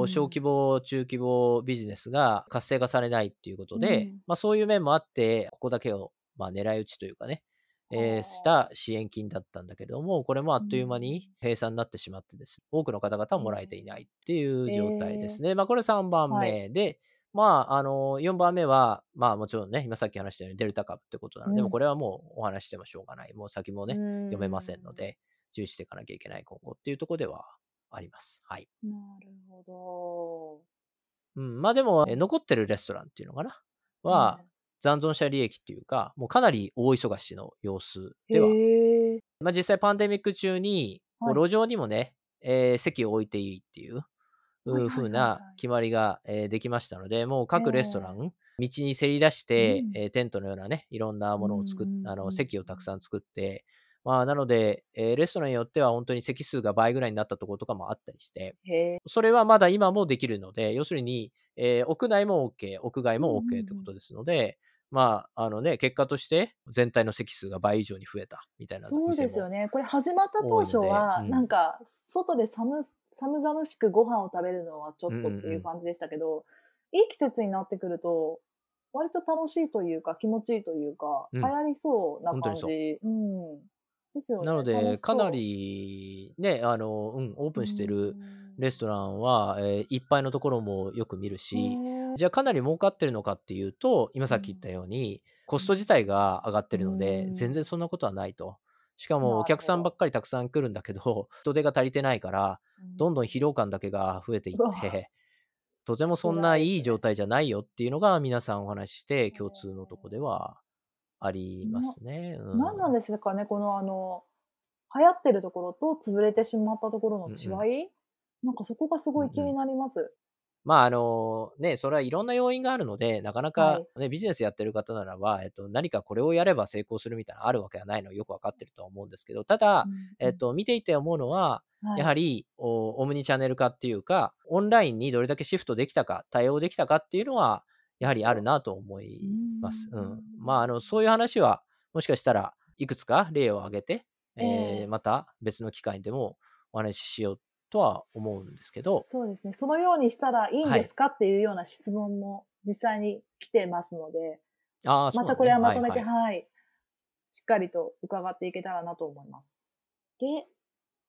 小規模、中規模ビジネスが活性化されないっていうことで、うん、まあそういう面もあって、ここだけを、まあ狙い撃ちというかね、えー、した支援金だったんだけれども、これもあっという間に閉鎖になってしまってです、ね、多くの方々はもらえていないっていう状態ですね。えー、まあこれ3番目で、はい、まあ、あの、4番目は、まあもちろんね、今さっき話したようにデルタ株ってことなので、うん。もうこれはもうお話ししてもしょうがない。もう先もね、うん。読めませんので、注意していかなきゃいけない今後っていうところではあります。はい。なるほうん、まあでも、え残ってるレストランっていうのかな？ど。は、残存者利益っていうか、もうかなり大忙しの様子へでは、え。まあ実際パンデミック中に、路上にもね、えー席を置いていいっていう、はいはいはいはい風な決まりが、えーできましたので、もう各レストラン、道にせり出して、うんえーテントのようなね、いろんなものを作っあの、席をたくさん作って、まあ、なので、えーレストランによっては本当に席数が倍ぐらいになったところとかもあったりして。それはまだ今もできるので、要するに、えー屋内も OK、屋外もうんうんうん OK ということですので、まあ、あのね、結果として全体の席数が倍以上に増えたみたいなそう。ですよね。これ始まった当初は、でうんなんか、外で寒、寒々しくご飯を食べるのはちょっとってうんうんいううん感じでしたけど、いい季節になってくると、割と楽しいというか、気持ちいいというか、うん流行りそうな本当にそう感じ。うん。ですよね。なので、かなりね、あの、うん、オープンしてるレストランは、えーいっぱいのところもよく見るし、ンじゃあかなり儲かってるのかっていうと、今さっき言ったように、コスト自体が上がってるので、うん。全然そんなことはないと。しかなるほどもお客さんばっかりたくさん来るんだけど、人手が足りてないから、どんどん疲労感だけが増えていって、とてもそん辛ないいですね状態じゃないよっていうのが皆さんお話しして共通のとこではありますね。うん。何なんですかね、このあの、流行ってるところと潰れてしまったところの違い、なんかそこがすごい気になります。まああのね、それはいろんな要因があるので、なかなか、はい。ねビジネスやってる方ならば、えっと、何かこれをやれば成功するみたいなのあるわけはないのはよくわかってるとは思うんですけど、ただ、えっと、見ていて思うのは、やはり、オムニチャンネル化っていうか、オンラインにどれだけシフトできたか、対応できたかっていうのは、やはりあるなと思います。ううんん。まあ、あの、そういう話は、もしかしたらいくつか例を挙げて、えええーまた別の機会でもお話ししようとは思うんですけど、そうですね。そのようにしたらいいんはいですかっていうような質問も実際に来てますので、ああ、そうまたこれはまとめて、はいはいはい、しっかりと伺っていけたらなと思います。で、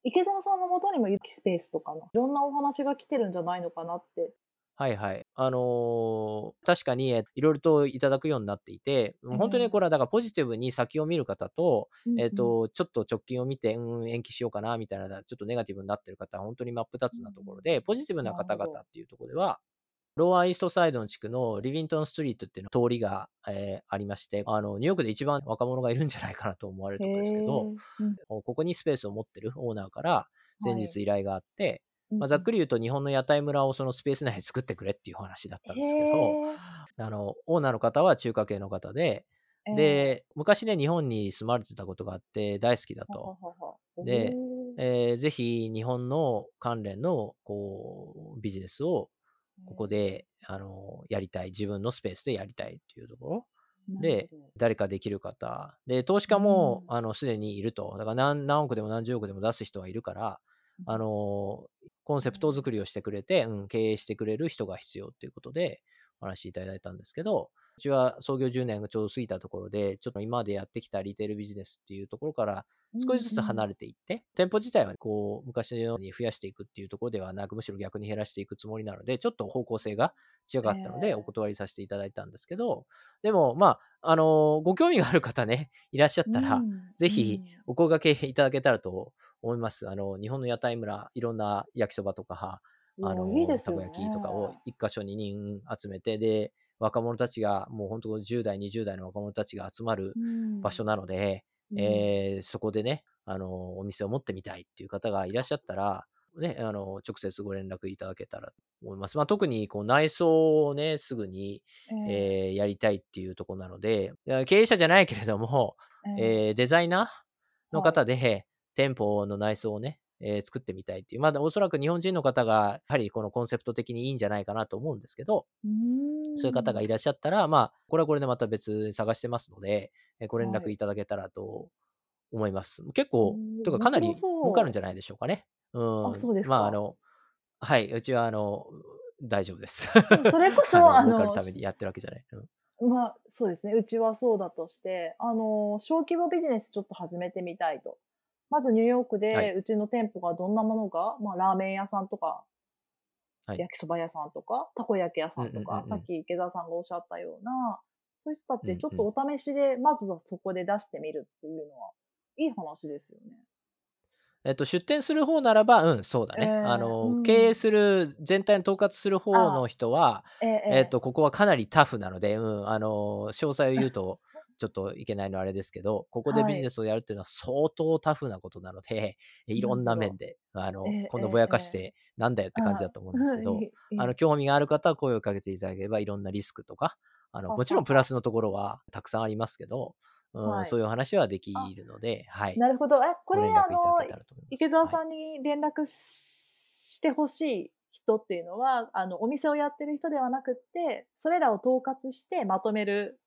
池澤さんのもとにもユキスペースとかのいろんなお話が来てるんじゃないのかなって。はいはい。あのー確かに、えいろいろといただくようになっていて、え本当にこれはだからポジティブに先を見る方と、えっ、うん。と、ちょっと直近を見て、うん、延期しようかな、みたいな、ちょっとネガティブになってる方は本当に真っ二つなところで、ポジティブな方々っていうところでは、ローアーイーストサイドの地区のリビントンストリートっていうの通りが、えーありまして、あの、ニューヨークで一番若者がいるんじゃないかなと思われるところですけど、うんここにスペースを持ってるオーナーから先日依頼があって、うんまあ、ざっくり言うと日本の屋台村をそのスペース内で作ってくれっていうお話だったんですけど、あの、オーナーの方は中華系の方で、へー、で、昔ね、日本に住まれてたことがあって大好きだえーと。でえーぜひ日本の関連のこうビジネスをここで、あのやりたい。自分のスペースでやりたいっていうところ。で、誰かできる方。で、投資家も、すでにいると。だから何何億でも何十億でも出す人はいるから、あの、コンセプト作りをしてくれて、うん、経営してくれる人が必要っていうことで、お話しいただいたんですけど、うちは創業10年がちょうど過ぎたところで、ちょっと今までやってきたリテールビジネスっていうところから少しずつ離れれていって、店舗自体はこう、昔のように増やしていくっていうところではなく、むしろ逆に減らしていくつもりなので、ちょっと方向性が違かったので、ええ。お断りさせていただいたんですけど、でも、まあ、あのご興味がある方ね、いらっしゃったら、ぜひお声掛けいただけたらと思います。あの、日本の屋台村、いろんな焼きそばとか、あの、いいですたこ焼きとかを一箇所に人集めて、で、若者たちが、もう本当10代、20代の若者たちが集まる場所なので、えーそこでね、あの、お店を持ってみたいっていう方がいらっしゃったら、ね、あの、直接ご連絡いただけたらと思います。まあ、特に、こう、内装をね、すぐに、えーやりたいっていうところなので、経営者じゃないけれども、えーデザイナーの方で、店舗の内装をね、えー作ってみたいっていう、まだおそらく日本人の方が、やはりこのコンセプト的にいいんじゃないかなと思うんですけど、そういう方がいらっしゃったら、まあ、これはこれでまた別に探してますので、えーご連絡いただけたらと思います。結構う、んというかかなり儲かるんじゃないでしょうかね。うん。あそうですかまあ、あの、はい、うちは、あの、大丈夫です。それこそあ あの儲かるためにやってるわけじゃない。うんまあ、そうですね。うちはそうだとして、あの、小規模ビジネスちょっと始めてみたいと。まずニューヨークはで、い。うちの店舗がどんなものが、まあ、ラーメン屋さんとか、焼きそば屋さんとか、たこ焼き屋さんとか、さっき池澤さんがおっしゃったような、そういう人たちでちょっとお試しで、まずはそこで出してみるっていうのは、いい話ですよね。えっと、出店する方ならば、うん、そうだね。えー、あの、うん、経営する、全体に統括する方の人は、えー、えっと、ここはかなりタフなので、うん、あの、詳細を言うと、ちょっといけないのはあれですけど、ここでビジネスをやるっていうのは相当タフなことなので、い、ろんな面で、あの、えー、このぼやかしてなんだよって感じだと思うんですけど、あの、興味がある方は声をかけていただければ、いろんなリスクとか、あの、もちろんプラスのところはたくさんありますけど、うん、はい、そういう話はできるので、はい。なるほど。え、これ、あの、池澤さんに連絡してほしい人っていうのは、あの、お店をやってる人ではなくて、それらを統括してまとめる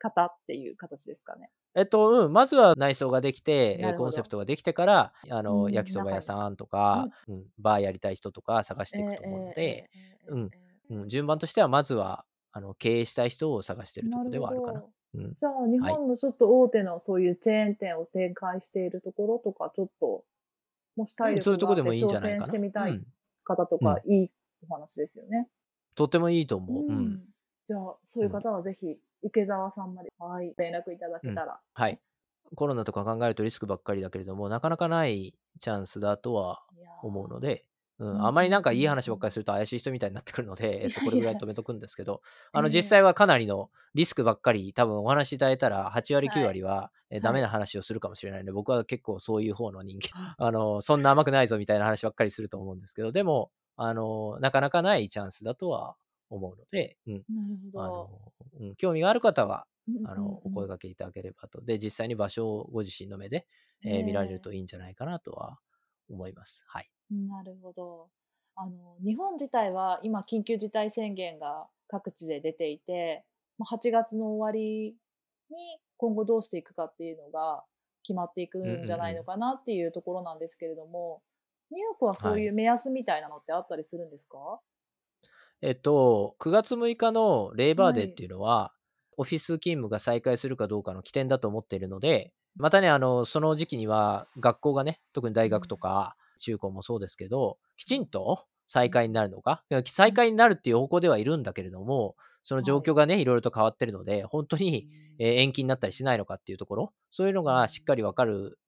方っていう形ですかね。えっと、うん、まずは内装ができて、コンセプトができてから、あの、うん、焼きそば屋さんとか、うん、バーやりたい人とか探していくと思うので、うん、うん、順番としては、まずは、あの、経営したい人を探してるところではあるかな。うん、じゃあ、日本のちょっと大手のそういうチェーン店を展開しているところとか、ちょっと、もし体力があって挑戦してみたい方とか、いいお話ですよね。とてもいいと思う。うん。じゃあ、そういう方はぜひ、池澤さんまで、はい、連絡いただけたら。はい。コロナとか考えるとリスクばっかりだけれども、なかなかないチャンスだとは思うので、うん、あまりなんかいい話ばっかりすると怪しい人みたいになってくるので、えっと、これぐらい止めとくんですけど、あの、実際はかなりのリスクばっかり、多分お話しいただいたら、8割、9割は、えダメな話をするかもしれないので、僕は結構そういう方の人間、あの、そんな甘くないぞみたいな話ばっかりすると思うんですけど、でも、あの、なかなかないチャンスだとは思うので、うん。あの、うん、興味がある方は、あの、お声掛けいただければと。で、実際に場所をご自身の目で、えー、見られるといいんじゃないかなとは思います。はい。なるほど。あの日本自体は今緊急事態宣言が各地で出ていて8月の終わりに今後どうしていくかっていうのが決まっていくんじゃないのかなっていうところなんですけれども、ニューヨークはそういう目安みたいなのってあったりするんですか、はい、えっと、9月6日のレーバーデーっていうのは、はい、オフィス勤務が再開するかどうかの起点だと思っているので、またね、あの、その時期には学校がね、特に大学とか中高もそうですけど、きちんと再開になるのか、再開になるっていう方向ではいるんだけれども、その状況がね、はい、いろいろと変わってるので、本当に、え延期になったりしないのかっていうところ、そういうのがしっかりわかる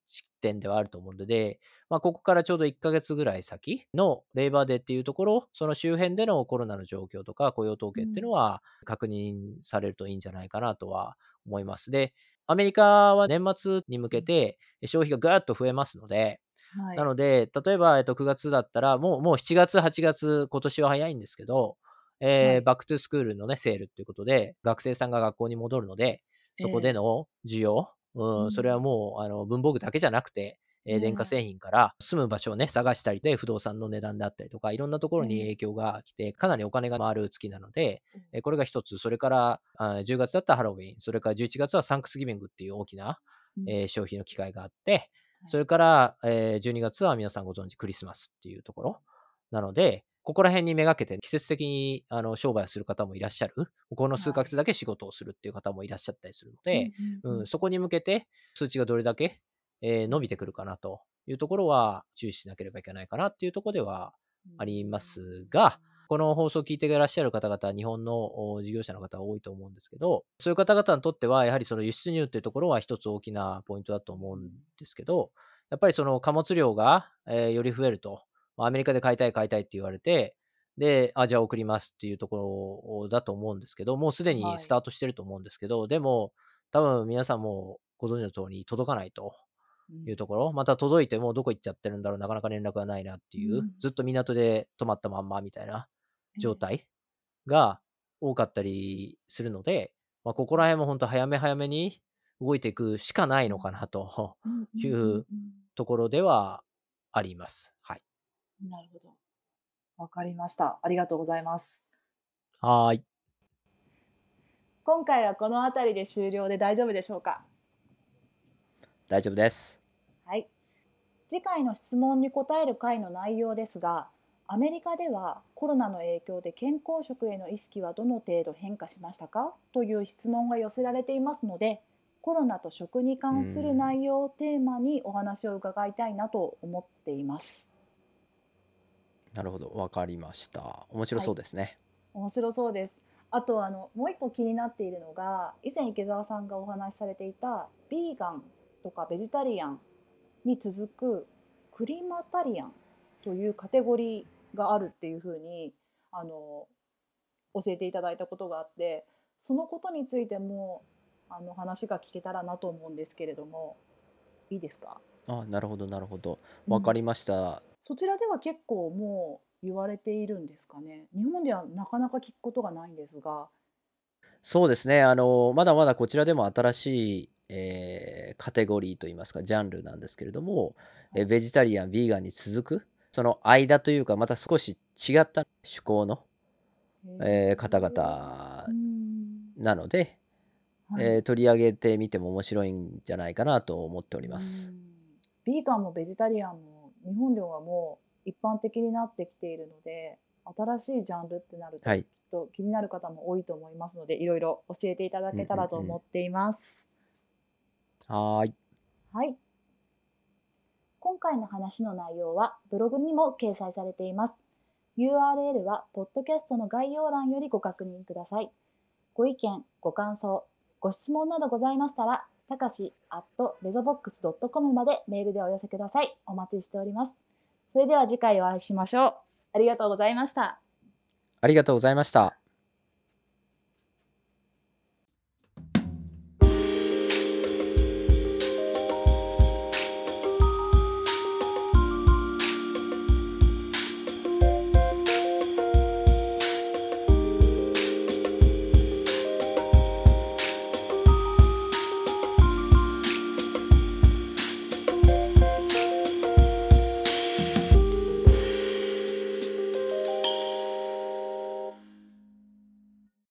点ではあると思うので、まあ、ここからちょうど1ヶ月ぐらい先のレーバーデーっていうところ、その周辺でのコロナの状況とか雇用統計っていうのは確認されるといいんじゃないかなとは思います。で、アメリカは年末に向けて消費がぐーっと増えますので、はい、なので、例えば、えっと、9月だったら、もう、もう7月、8月、今年は早いんですけど、えーはい、バックトゥスクールのね、セールっていうことで、学生さんが学校に戻るので、そこでの需要、えー、うん、それはもう、あの、文房具だけじゃなくて、えー、電化製品から住む場所をね、探したりで、不動産の値段であったりとか、いろんなところに影響が来て、かなりお金が回る月なので、えー、これが一つ、それからあ10月だったらハロウィン、それから11月はサンクスギビングっていう大きな、えー、消費の機会があって、それから、えー、12月は皆さんご存知クリスマスっていうところ。なので、ここら辺にめがけて季節的にあの商売をする方もいらっしゃる。この数ヶ月だけ仕事をするっていう方もいらっしゃったりするので、うん、そこに向けて数値がどれだけ、えー、伸びてくるかなというところは注視しなければいけないかなっていうところではありますが、この放送を聞いていらっしゃる方々、日本の事業者の方が多いと思うんですけど、そういう方々にとっては、やはりその輸出入っていうところは一つ大きなポイントだと思うんですけど、やっぱりその貨物量が、えー、より増えると、アメリカで買いたい買いたいって言われて、で、あ、じゃあ送りますっていうところだと思うんですけど、もうすでにスタートしてると思うんですけど、はい、でも、多分皆さんもご存知の通り届かないというところ、うん、また届いてもどこ行っちゃってるんだろう、なかなか連絡がないなっていう、うん、ずっと港で止まったまんまみたいな状態が多かったりするので、まあ、ここら辺も本当早め早めに動いていくしかないのかなというところではあります。はい。なるほど。わかりました。ありがとうございます。はい。今回はこの辺りで終了で大丈夫でしょうか？大丈夫です。はい。次回の質問に答える回の内容ですが、アメリカではコロナの影響で健康食への意識はどの程度変化しましたか？という質問が寄せられていますのでコロナと食に関する内容をテーマにお話を伺いたいなと思っています。なるほど、わかりました。面白そうですね。面白そうです。あとあのもう一個気になっているのが以前池澤さんがお話しされていたビーガンとかベジタリアンに続くクリマタリアンというカテゴリーがあるっていうふうにあの教えていただいたことがあってそのことについてもあの話が聞けたらなと思うんですけれどもいいですか？あ、なるほどなるほど。わかりました。そちらでは結構もう言われているんですかね。日本ではなかなか聞くことがないんですが。そうですね。あの、まだまだこちらでも新しい、えーカテゴリーといいますか、ジャンルなんですけれども、えベジタリアン、ビーガンに続く、その間というか、また少し違った趣向の、えー方々なので、はい。えー取り上げてみても面白いんじゃないかなと思っております。ビーガンもベジタリアンも日本ではもう一般的になってきているので新しいジャンルってなると、きっと気になる方も多いと思いますのでいろいろ教えていただけたらと思っています。はい。はい。今回の話の内容はブログにも掲載されています。URL はポッドキャストの概要欄よりご確認ください。ご意見、ご感想、ご質問などございましたら、たかし at rezobox.com までメールでお寄せください。お待ちしております。それでは次回お会いしましょう。ありがとうございました。ありがとうございました。